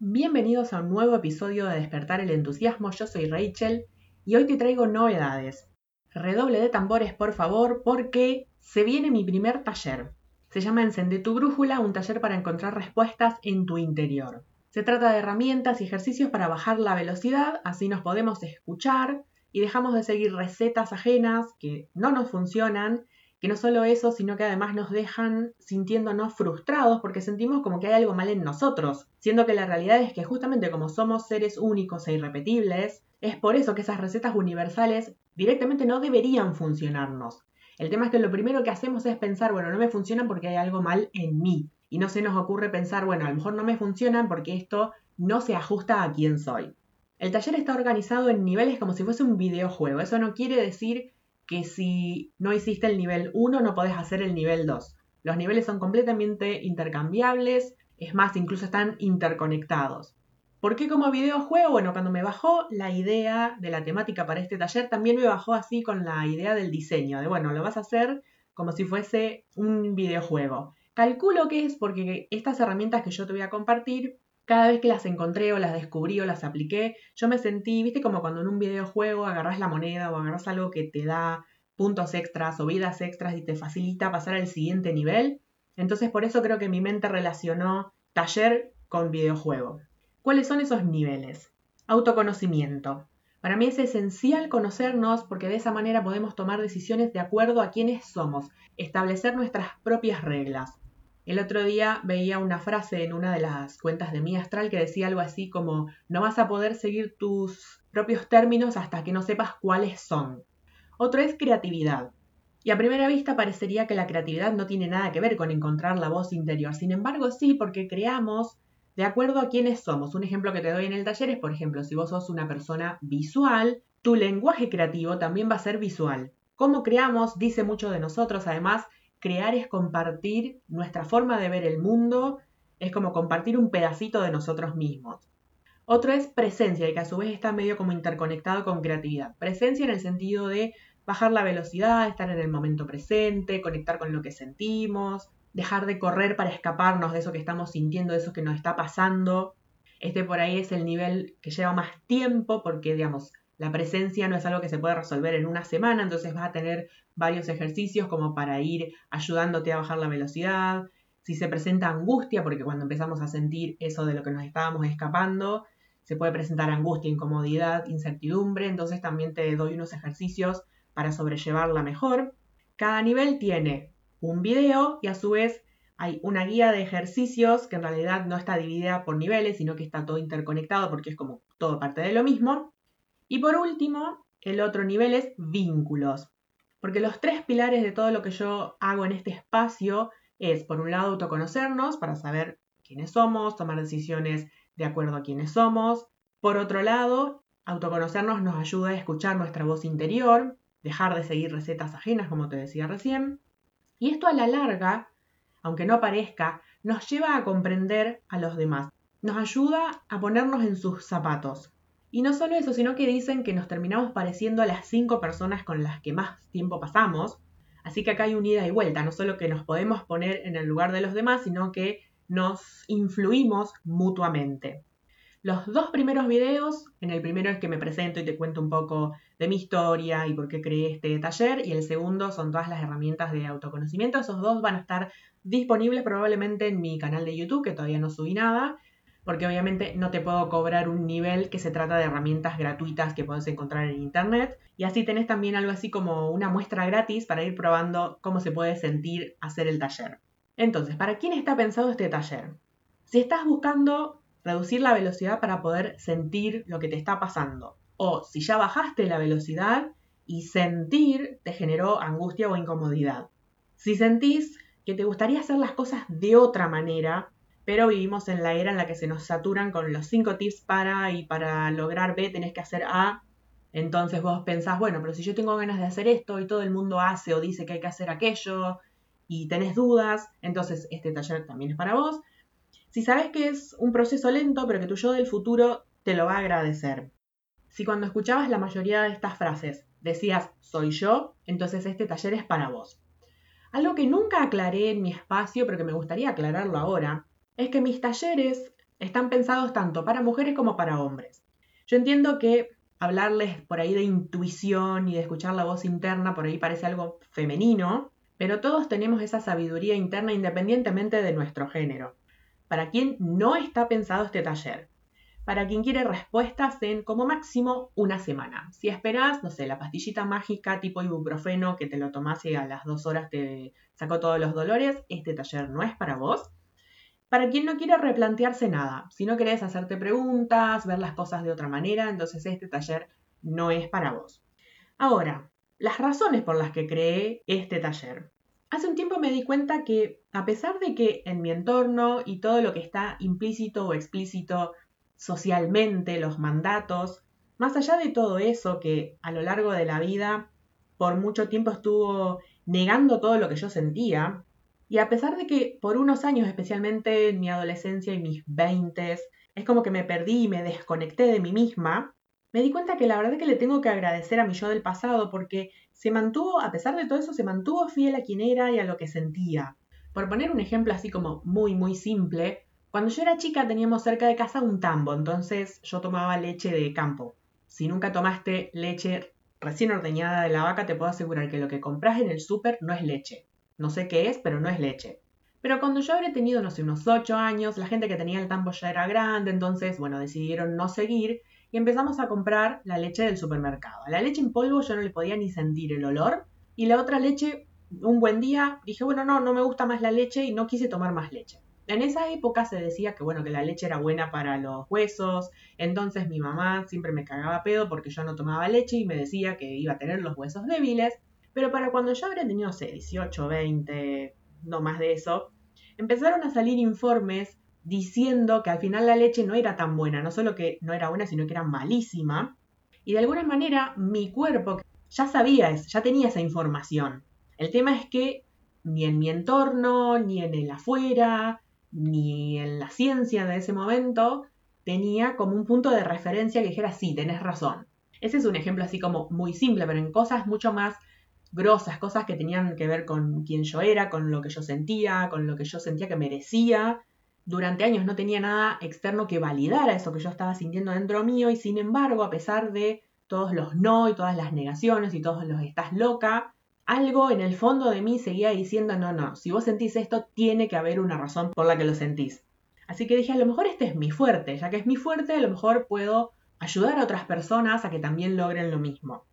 Bienvenidos a un nuevo episodio de Despertar el Entusiasmo. Yo soy Rachel y hoy te traigo novedades. Redoble de tambores, por favor, porque se viene mi primer taller. Se llama Encende tu brújula, un taller para encontrar respuestas en tu interior. Se trata de herramientas y ejercicios para bajar la velocidad, así nos podemos escuchar y dejamos de seguir recetas ajenas que no nos funcionan que no solo eso, sino que además nos dejan sintiéndonos frustrados porque sentimos como que hay algo mal en nosotros, siendo que la realidad es que justamente como somos seres únicos e irrepetibles, es por eso que esas recetas universales directamente no deberían funcionarnos. El tema es que lo primero que hacemos es pensar, bueno, no me funcionan porque hay algo mal en mí. Y no se nos ocurre pensar, bueno, a lo mejor no me funcionan porque esto no se ajusta a quién soy. El taller está organizado en niveles como si fuese un videojuego. Eso no quiere decir que si no hiciste el nivel 1 no podés hacer el nivel 2. Los niveles son completamente intercambiables, es más, incluso están interconectados. ¿Por qué como videojuego? Bueno, cuando me bajó la idea de la temática para este taller, también me bajó así con la idea del diseño, de bueno, lo vas a hacer como si fuese un videojuego. Calculo que es porque estas herramientas que yo te voy a compartir cada vez que las encontré o las descubrí o las apliqué, yo me sentí, viste, como cuando en un videojuego agarras la moneda o agarras algo que te da puntos extras o vidas extras y te facilita pasar al siguiente nivel. Entonces por eso creo que mi mente relacionó taller con videojuego. ¿Cuáles son esos niveles? Autoconocimiento. Para mí es esencial conocernos porque de esa manera podemos tomar decisiones de acuerdo a quiénes somos, establecer nuestras propias reglas. El otro día veía una frase en una de las cuentas de mi astral que decía algo así como, no vas a poder seguir tus propios términos hasta que no sepas cuáles son. Otro es creatividad. Y a primera vista parecería que la creatividad no tiene nada que ver con encontrar la voz interior. Sin embargo, sí, porque creamos de acuerdo a quiénes somos. Un ejemplo que te doy en el taller es, por ejemplo, si vos sos una persona visual, tu lenguaje creativo también va a ser visual. Cómo creamos dice mucho de nosotros, además crear es compartir nuestra forma de ver el mundo, es como compartir un pedacito de nosotros mismos. Otro es presencia, y que a su vez está medio como interconectado con creatividad. Presencia en el sentido de bajar la velocidad, estar en el momento presente, conectar con lo que sentimos, dejar de correr para escaparnos de eso que estamos sintiendo, de eso que nos está pasando. Este por ahí es el nivel que lleva más tiempo porque, digamos, la presencia no es algo que se puede resolver en una semana, entonces vas a tener varios ejercicios como para ir ayudándote a bajar la velocidad. Si se presenta angustia, porque cuando empezamos a sentir eso de lo que nos estábamos escapando, se puede presentar angustia, incomodidad, incertidumbre, entonces también te doy unos ejercicios para sobrellevarla mejor. Cada nivel tiene un video y a su vez hay una guía de ejercicios que en realidad no está dividida por niveles, sino que está todo interconectado porque es como todo parte de lo mismo. Y por último, el otro nivel es vínculos. Porque los tres pilares de todo lo que yo hago en este espacio es, por un lado, autoconocernos para saber quiénes somos, tomar decisiones de acuerdo a quiénes somos. Por otro lado, autoconocernos nos ayuda a escuchar nuestra voz interior, dejar de seguir recetas ajenas, como te decía recién. Y esto a la larga, aunque no parezca, nos lleva a comprender a los demás. Nos ayuda a ponernos en sus zapatos, y no solo eso, sino que dicen que nos terminamos pareciendo a las cinco personas con las que más tiempo pasamos. Así que acá hay un ida y vuelta, no solo que nos podemos poner en el lugar de los demás, sino que nos influimos mutuamente. Los dos primeros videos, en el primero es que me presento y te cuento un poco de mi historia y por qué creé este taller, y el segundo son todas las herramientas de autoconocimiento. Esos dos van a estar disponibles probablemente en mi canal de YouTube, que todavía no subí nada, porque obviamente no te puedo cobrar un nivel que se trata de herramientas gratuitas que puedes encontrar en internet. Y así tenés también algo así como una muestra gratis para ir probando cómo se puede sentir hacer el taller. Entonces, ¿para quién está pensado este taller? Si estás buscando reducir la velocidad para poder sentir lo que te está pasando, o si ya bajaste la velocidad y sentir te generó angustia o incomodidad. Si sentís que te gustaría hacer las cosas de otra manera, pero vivimos en la era en la que se nos saturan con los cinco tips para y para lograr B tenés que hacer A. Entonces vos pensás, bueno, pero si yo tengo ganas de hacer esto y todo el mundo hace o dice que hay que hacer aquello y tenés dudas, entonces este taller también es para vos. Si sabes que es un proceso lento, pero que tu yo del futuro te lo va a agradecer. Si cuando escuchabas la mayoría de estas frases decías soy yo, entonces este taller es para vos. Algo que nunca aclaré en mi espacio, pero que me gustaría aclararlo ahora, es que mis talleres están pensados tanto para mujeres como para hombres. Yo entiendo que hablarles por ahí de intuición y de escuchar la voz interna por ahí parece algo femenino, pero todos tenemos esa sabiduría interna independientemente de nuestro género. ¿Para quién no está pensado este taller? Para quien quiere respuestas en como máximo una semana. Si esperas, no sé, la pastillita mágica tipo ibuprofeno que te lo tomás y a las dos horas te sacó todos los dolores, este taller no es para vos. Para quien no quiere replantearse nada, si no querés hacerte preguntas, ver las cosas de otra manera, entonces este taller no es para vos. Ahora, las razones por las que creé este taller. Hace un tiempo me di cuenta que a pesar de que en mi entorno y todo lo que está implícito o explícito socialmente, los mandatos, más allá de todo eso que a lo largo de la vida por mucho tiempo estuvo negando todo lo que yo sentía, y a pesar de que por unos años, especialmente en mi adolescencia y mis veintes, es como que me perdí y me desconecté de mí misma, me di cuenta que la verdad es que le tengo que agradecer a mi yo del pasado porque se mantuvo, a pesar de todo eso, se mantuvo fiel a quien era y a lo que sentía. Por poner un ejemplo así como muy, muy simple, cuando yo era chica teníamos cerca de casa un tambo, entonces yo tomaba leche de campo. Si nunca tomaste leche recién ordeñada de la vaca, te puedo asegurar que lo que compras en el súper no es leche. No sé qué es, pero no es leche. Pero cuando yo habré tenido, no sé, unos 8 años, la gente que tenía el tambo ya era grande, entonces, bueno, decidieron no seguir y empezamos a comprar la leche del supermercado. la leche en polvo yo no le podía ni sentir el olor y la otra leche, un buen día, dije, bueno, no, no me gusta más la leche y no quise tomar más leche. En esa época se decía que, bueno, que la leche era buena para los huesos, entonces mi mamá siempre me cagaba pedo porque yo no tomaba leche y me decía que iba a tener los huesos débiles, pero para cuando yo habría tenido, no sé, 18, 20, no más de eso, empezaron a salir informes diciendo que al final la leche no era tan buena, no solo que no era buena, sino que era malísima. Y de alguna manera mi cuerpo ya sabía, ya tenía esa información. El tema es que ni en mi entorno, ni en el afuera, ni en la ciencia de ese momento tenía como un punto de referencia que dijera, sí, tenés razón. Ese es un ejemplo así como muy simple, pero en cosas mucho más grosas, cosas que tenían que ver con quién yo era, con lo que yo sentía, con lo que yo sentía que merecía. Durante años no tenía nada externo que validara eso que yo estaba sintiendo dentro mío y sin embargo, a pesar de todos los no y todas las negaciones y todos los estás loca, algo en el fondo de mí seguía diciendo, no, no, si vos sentís esto, tiene que haber una razón por la que lo sentís. Así que dije, a lo mejor este es mi fuerte, ya que es mi fuerte, a lo mejor puedo ayudar a otras personas a que también logren lo mismo.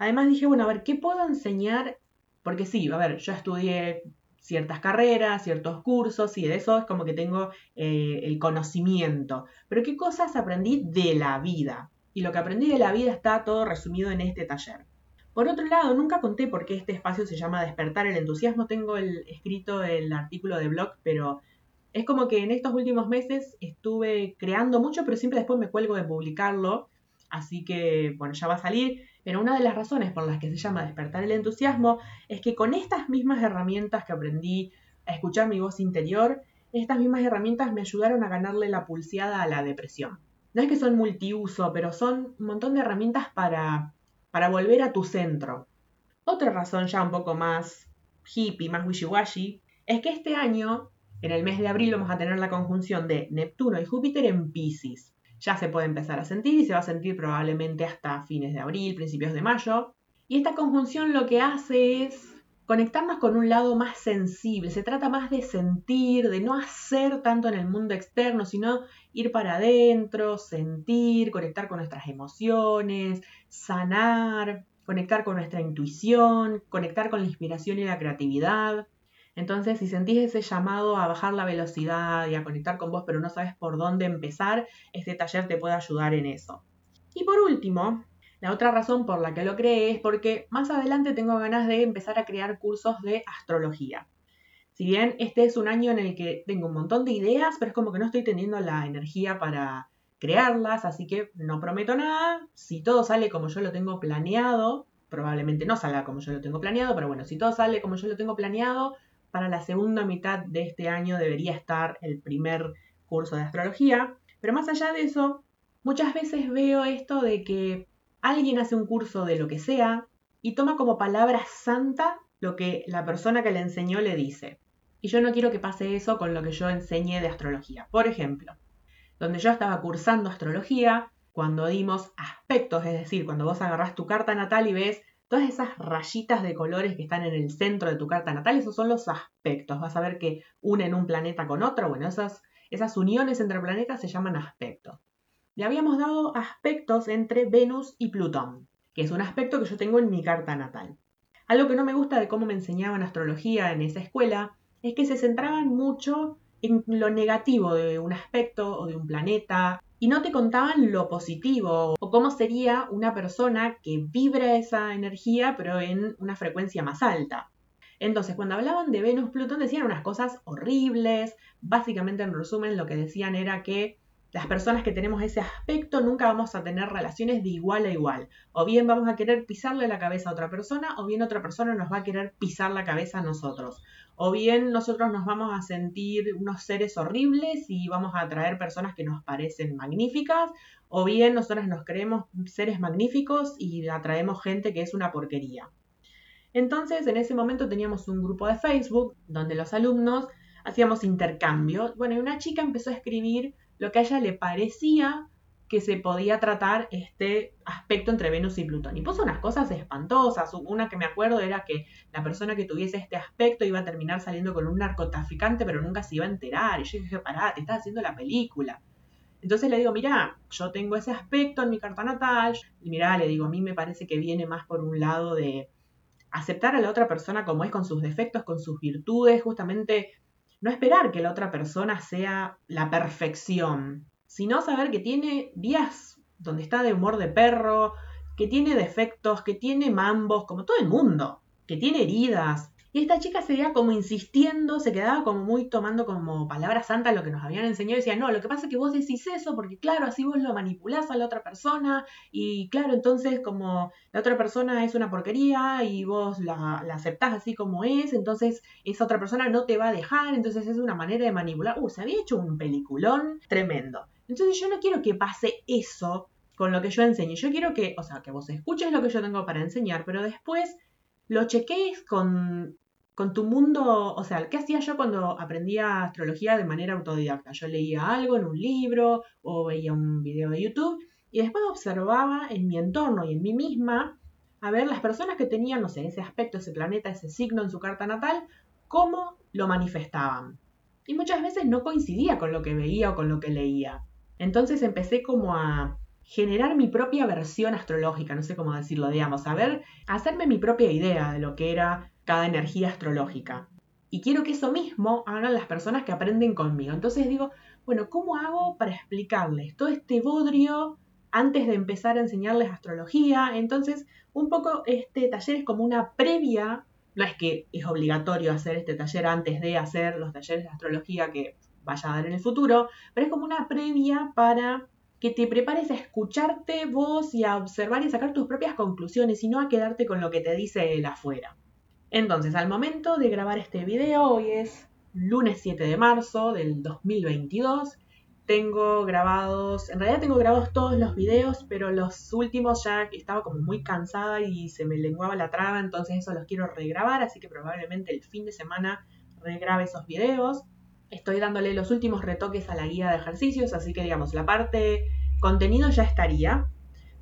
Además dije, bueno, a ver, ¿qué puedo enseñar? Porque sí, a ver, yo estudié ciertas carreras, ciertos cursos, y de eso es como que tengo eh, el conocimiento. Pero ¿qué cosas aprendí de la vida? Y lo que aprendí de la vida está todo resumido en este taller. Por otro lado, nunca conté por qué este espacio se llama Despertar el Entusiasmo. Tengo el, escrito el artículo de blog, pero es como que en estos últimos meses estuve creando mucho, pero siempre después me cuelgo de publicarlo. Así que, bueno, ya va a salir. Pero una de las razones por las que se llama despertar el entusiasmo es que con estas mismas herramientas que aprendí a escuchar mi voz interior, estas mismas herramientas me ayudaron a ganarle la pulseada a la depresión. No es que son multiuso, pero son un montón de herramientas para, para volver a tu centro. Otra razón ya un poco más hippie, más wishy-washy, es que este año, en el mes de abril, vamos a tener la conjunción de Neptuno y Júpiter en Pisces ya se puede empezar a sentir y se va a sentir probablemente hasta fines de abril, principios de mayo. Y esta conjunción lo que hace es conectarnos con un lado más sensible. Se trata más de sentir, de no hacer tanto en el mundo externo, sino ir para adentro, sentir, conectar con nuestras emociones, sanar, conectar con nuestra intuición, conectar con la inspiración y la creatividad. Entonces, si sentís ese llamado a bajar la velocidad y a conectar con vos, pero no sabes por dónde empezar, este taller te puede ayudar en eso. Y por último, la otra razón por la que lo creé es porque más adelante tengo ganas de empezar a crear cursos de astrología. Si bien este es un año en el que tengo un montón de ideas, pero es como que no estoy teniendo la energía para crearlas, así que no prometo nada. Si todo sale como yo lo tengo planeado, probablemente no salga como yo lo tengo planeado, pero bueno, si todo sale como yo lo tengo planeado, para la segunda mitad de este año debería estar el primer curso de astrología. Pero más allá de eso, muchas veces veo esto de que alguien hace un curso de lo que sea y toma como palabra santa lo que la persona que le enseñó le dice. Y yo no quiero que pase eso con lo que yo enseñé de astrología. Por ejemplo, donde yo estaba cursando astrología, cuando dimos aspectos, es decir, cuando vos agarrás tu carta natal y ves todas esas rayitas de colores que están en el centro de tu carta natal, esos son los aspectos. Vas a ver que unen un planeta con otro. Bueno, esas, esas uniones entre planetas se llaman aspectos. Le habíamos dado aspectos entre Venus y Plutón, que es un aspecto que yo tengo en mi carta natal. Algo que no me gusta de cómo me enseñaban astrología en esa escuela es que se centraban mucho en lo negativo de un aspecto o de un planeta y no te contaban lo positivo o cómo sería una persona que vibra esa energía pero en una frecuencia más alta. Entonces, cuando hablaban de Venus Plutón decían unas cosas horribles, básicamente en resumen lo que decían era que las personas que tenemos ese aspecto nunca vamos a tener relaciones de igual a igual. O bien vamos a querer pisarle la cabeza a otra persona, o bien otra persona nos va a querer pisar la cabeza a nosotros. O bien nosotros nos vamos a sentir unos seres horribles y vamos a atraer personas que nos parecen magníficas, o bien nosotros nos creemos seres magníficos y atraemos gente que es una porquería. Entonces, en ese momento teníamos un grupo de Facebook donde los alumnos hacíamos intercambio. Bueno, y una chica empezó a escribir lo que a ella le parecía que se podía tratar este aspecto entre Venus y Plutón. Y puso unas cosas espantosas. Una que me acuerdo era que la persona que tuviese este aspecto iba a terminar saliendo con un narcotraficante, pero nunca se iba a enterar. Y yo dije, pará, te estás haciendo la película. Entonces le digo, mira, yo tengo ese aspecto en mi carta natal. Y mira, le digo, a mí me parece que viene más por un lado de aceptar a la otra persona como es, con sus defectos, con sus virtudes, justamente no esperar que la otra persona sea la perfección, sino saber que tiene días donde está de humor de perro, que tiene defectos, que tiene mambos, como todo el mundo, que tiene heridas, y esta chica seguía como insistiendo, se quedaba como muy tomando como palabra santa lo que nos habían enseñado y decía, no, lo que pasa es que vos decís eso porque claro, así vos lo manipulás a la otra persona y claro, entonces como la otra persona es una porquería y vos la, la aceptás así como es, entonces esa otra persona no te va a dejar, entonces es una manera de manipular. Uh, se había hecho un peliculón tremendo. Entonces yo no quiero que pase eso con lo que yo enseño. Yo quiero que, o sea, que vos escuches lo que yo tengo para enseñar, pero después lo chequees con, con tu mundo, o sea, ¿qué hacía yo cuando aprendía astrología de manera autodidacta? Yo leía algo en un libro o veía un video de YouTube y después observaba en mi entorno y en mí misma a ver las personas que tenían, no sé, ese aspecto, ese planeta, ese signo en su carta natal, cómo lo manifestaban. Y muchas veces no coincidía con lo que veía o con lo que leía. Entonces empecé como a generar mi propia versión astrológica, no sé cómo decirlo, digamos, a ver, hacerme mi propia idea de lo que era cada energía astrológica. Y quiero que eso mismo hagan las personas que aprenden conmigo. Entonces digo, bueno, ¿cómo hago para explicarles todo este bodrio antes de empezar a enseñarles astrología? Entonces, un poco este taller es como una previa, no es que es obligatorio hacer este taller antes de hacer los talleres de astrología que vaya a dar en el futuro, pero es como una previa para que te prepares a escucharte vos y a observar y sacar tus propias conclusiones y no a quedarte con lo que te dice el afuera. Entonces, al momento de grabar este video, hoy es lunes 7 de marzo del 2022, tengo grabados, en realidad tengo grabados todos los videos, pero los últimos ya estaba como muy cansada y se me lenguaba la traba, entonces eso los quiero regrabar, así que probablemente el fin de semana regrabe esos videos. Estoy dándole los últimos retoques a la guía de ejercicios, así que digamos, la parte contenido ya estaría,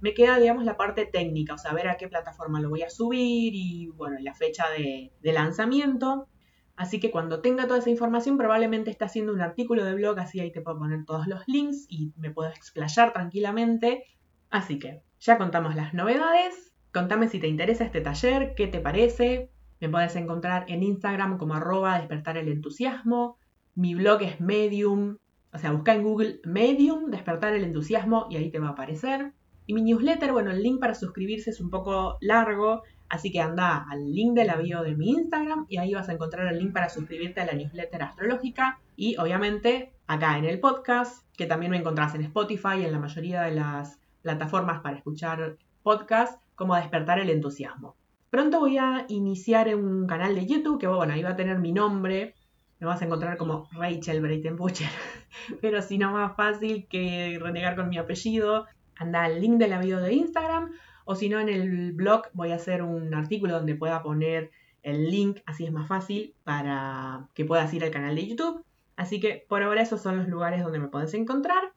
me queda, digamos, la parte técnica, o sea, ver a qué plataforma lo voy a subir y, bueno, la fecha de, lanzamiento. Así que cuando tenga toda esa información, probablemente esté haciendo un artículo de blog, así ahí te puedo poner todos los links y me puedo explayar tranquilamente. Así que ya contamos las novedades. Contame si te interesa este taller, qué te parece. Me puedes encontrar en Instagram como arroba despertar el entusiasmo. Mi blog es Medium, o sea, busca en Google Medium, despertar el entusiasmo y ahí te va a aparecer. Y mi newsletter, bueno, el link para suscribirse es un poco largo, así que anda al link de la bio de mi Instagram y ahí vas a encontrar el link para suscribirte a la newsletter astrológica y obviamente acá en el podcast, que también me encontrás en Spotify y en la mayoría de las plataformas para escuchar podcast, como despertar el entusiasmo. Pronto voy a iniciar un canal de YouTube que, bueno, ahí va a tener mi nombre, me vas a encontrar como Rachel Breitenbucher, pero si no más fácil que renegar con mi apellido, anda al link de la video de Instagram o si no en el blog voy a hacer un artículo donde pueda poner el link, así es más fácil para que puedas ir al canal de YouTube. Así que por ahora esos son los lugares donde me puedes encontrar.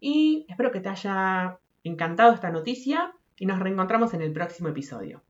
y espero que te haya encantado esta noticia y nos reencontramos en el próximo episodio.